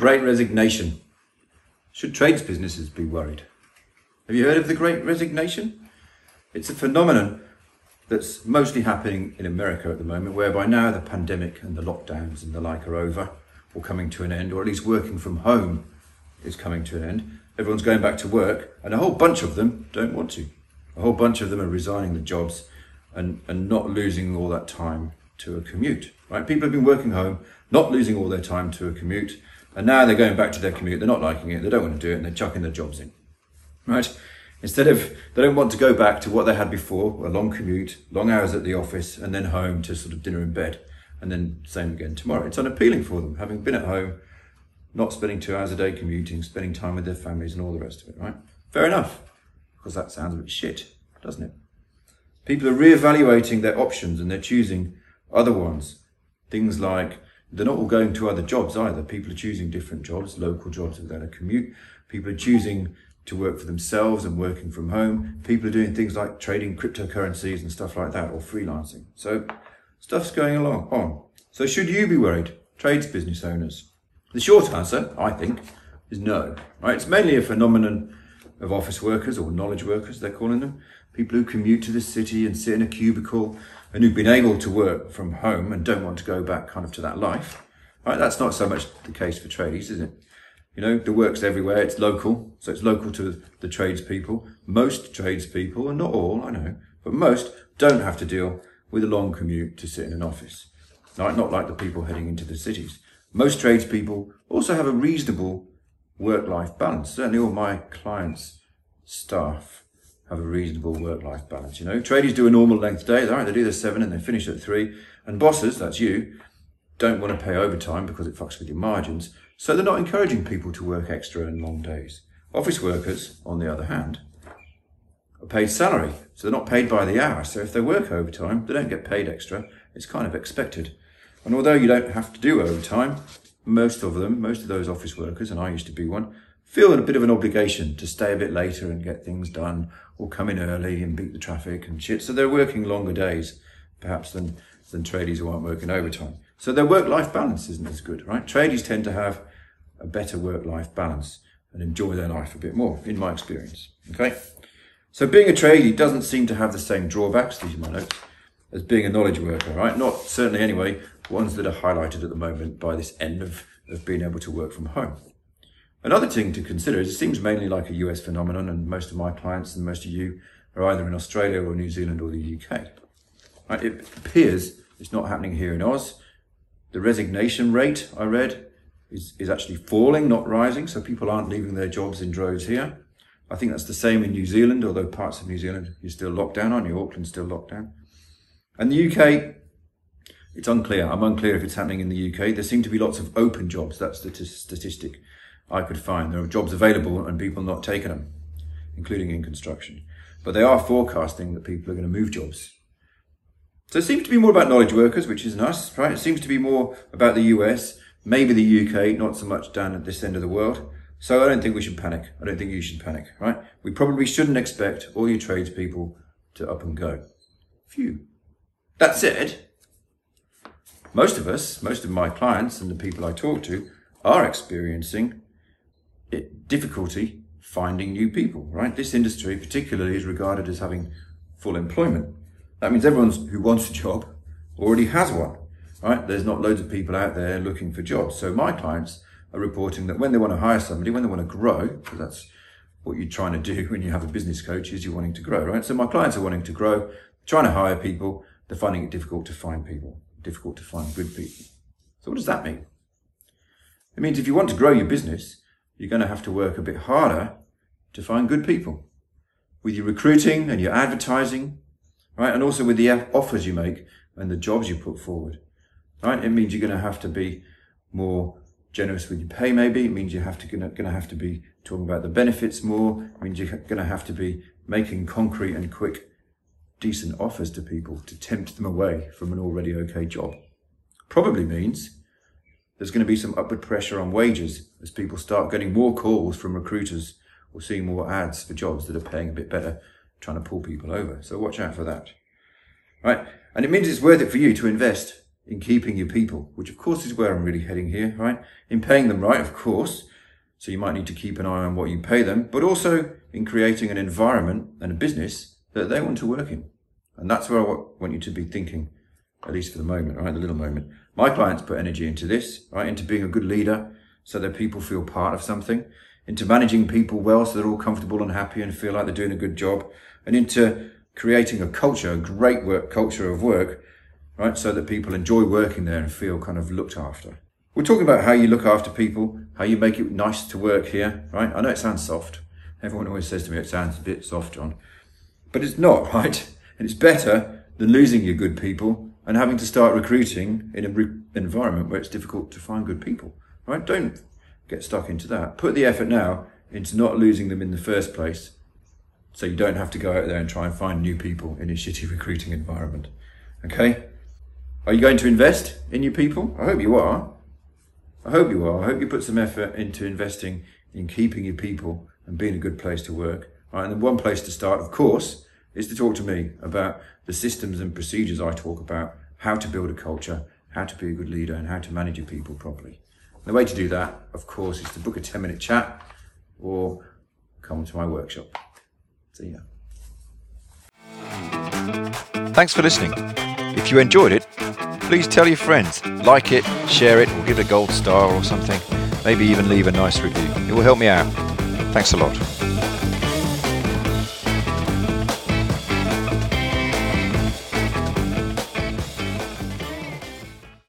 Great Resignation. Should trades businesses be worried? Have you heard of the Great Resignation? It's a phenomenon that's mostly happening in America at the moment, whereby now the pandemic and the lockdowns and the like are over or coming to an end, or at least working from home is coming to an end. Everyone's going back to work, and a whole bunch of them don't want to. A whole bunch of them are resigning the jobs and, and not losing all that time to a commute. Right? People have been working home, not losing all their time to a commute, and now they're going back to their commute. They're not liking it. They don't want to do it, and they're chucking their jobs in. Right? Instead of they don't want to go back to what they had before, a long commute, long hours at the office, and then home to sort of dinner in bed, and then same again tomorrow. It's unappealing for them, having been at home, not spending two hours a day commuting, spending time with their families, and all the rest of it. Right? Fair enough, because that sounds a bit shit, doesn't it? People are re-evaluating their options and they're choosing other ones. Things like they're not all going to other jobs either. People are choosing different jobs, local jobs without a commute. People are choosing to work for themselves and working from home. People are doing things like trading cryptocurrencies and stuff like that or freelancing. So stuff's going along on. So should you be worried? Trades business owners. The short answer, I think, is no. Right? It's mainly a phenomenon of office workers or knowledge workers, they're calling them. People who commute to the city and sit in a cubicle and who've been able to work from home and don't want to go back kind of to that life. Right? That's not so much the case for tradies, is it? You know, the work's everywhere. It's local, so it's local to the tradespeople. Most tradespeople, and not all, I know, but most don't have to deal with a long commute to sit in an office. Right? Not like the people heading into the cities. Most tradespeople also have a reasonable work-life balance. Certainly, all my clients' staff have a reasonable work-life balance. You know, tradies do a normal length day. All right, they do their seven and they finish at three. And bosses, that's you, don't want to pay overtime because it fucks with your margins. So they're not encouraging people to work extra and long days. Office workers, on the other hand, are paid salary. So they're not paid by the hour. So if they work overtime, they don't get paid extra. It's kind of expected. And although you don't have to do overtime, most of them, most of those office workers, and I used to be one, feel a bit of an obligation to stay a bit later and get things done or come in early and beat the traffic and shit. So they're working longer days, perhaps, than, than tradies who aren't working overtime. So their work-life balance isn't as good, right? Tradies tend to have a better work-life balance and enjoy their life a bit more, in my experience. Okay? So being a tradie doesn't seem to have the same drawbacks, these are my notes, as being a knowledge worker, right? Not certainly anyway, ones that are highlighted at the moment by this end of, of being able to work from home. Another thing to consider is it seems mainly like a US phenomenon, and most of my clients and most of you are either in Australia or New Zealand or the UK. Right? It appears it's not happening here in Oz. The resignation rate I read is, is actually falling, not rising, so people aren't leaving their jobs in droves here. I think that's the same in New Zealand, although parts of New Zealand you're still locked down, aren't you? Auckland's still locked down. And the UK, it's unclear. I'm unclear if it's happening in the UK. There seem to be lots of open jobs. That's the t- statistic I could find. There are jobs available and people not taking them, including in construction. But they are forecasting that people are going to move jobs. So it seems to be more about knowledge workers, which is nice, right? It seems to be more about the US, maybe the UK, not so much down at this end of the world. So I don't think we should panic. I don't think you should panic, right? We probably shouldn't expect all you tradespeople to up and go. Phew. That said, most of us, most of my clients and the people I talk to are experiencing it, difficulty finding new people, right? This industry particularly is regarded as having full employment. That means everyone who wants a job already has one, right? There's not loads of people out there looking for jobs. So my clients are reporting that when they want to hire somebody, when they want to grow, because that's what you're trying to do when you have a business coach is you're wanting to grow, right? So my clients are wanting to grow, trying to hire people. They're finding it difficult to find people, difficult to find good people. So what does that mean? It means if you want to grow your business, you're going to have to work a bit harder to find good people with your recruiting and your advertising, right? And also with the offers you make and the jobs you put forward. right? It means you're going to have to be more generous with your pay. Maybe it means you have to going to, have to be talking about the benefits more. It means you're going to have to be making concrete and quick, decent offers to people to tempt them away from an already okay job. Probably means there's going to be some upward pressure on wages as people start getting more calls from recruiters or seeing more ads for jobs that are paying a bit better, trying to pull people over. So watch out for that. Right? And it means it's worth it for you to invest in keeping your people, which of course is where I'm really heading here, right? In paying them right, of course. So you might need to keep an eye on what you pay them, but also in creating an environment and a business that they want to work in. And that's where I want you to be thinking, at least for the moment, right? The little moment. My clients put energy into this, right? Into being a good leader so that people feel part of something, into managing people well so they're all comfortable and happy and feel like they're doing a good job, and into creating a culture, a great work culture of work, right? So that people enjoy working there and feel kind of looked after. We're talking about how you look after people, how you make it nice to work here, right? I know it sounds soft. Everyone always says to me it sounds a bit soft, John. But it's not, right? And it's better than losing your good people and having to start recruiting in an environment where it's difficult to find good people, right? Don't get stuck into that. Put the effort now into not losing them in the first place so you don't have to go out there and try and find new people in a shitty recruiting environment. Okay? Are you going to invest in your people? I hope you are. I hope you are. I hope you put some effort into investing in keeping your people and being a good place to work. And one place to start, of course, is to talk to me about the systems and procedures I talk about, how to build a culture, how to be a good leader, and how to manage your people properly. And the way to do that, of course, is to book a 10 minute chat or come to my workshop. See ya. Thanks for listening. If you enjoyed it, please tell your friends, like it, share it, or give it a gold star or something. Maybe even leave a nice review. It will help me out. Thanks a lot.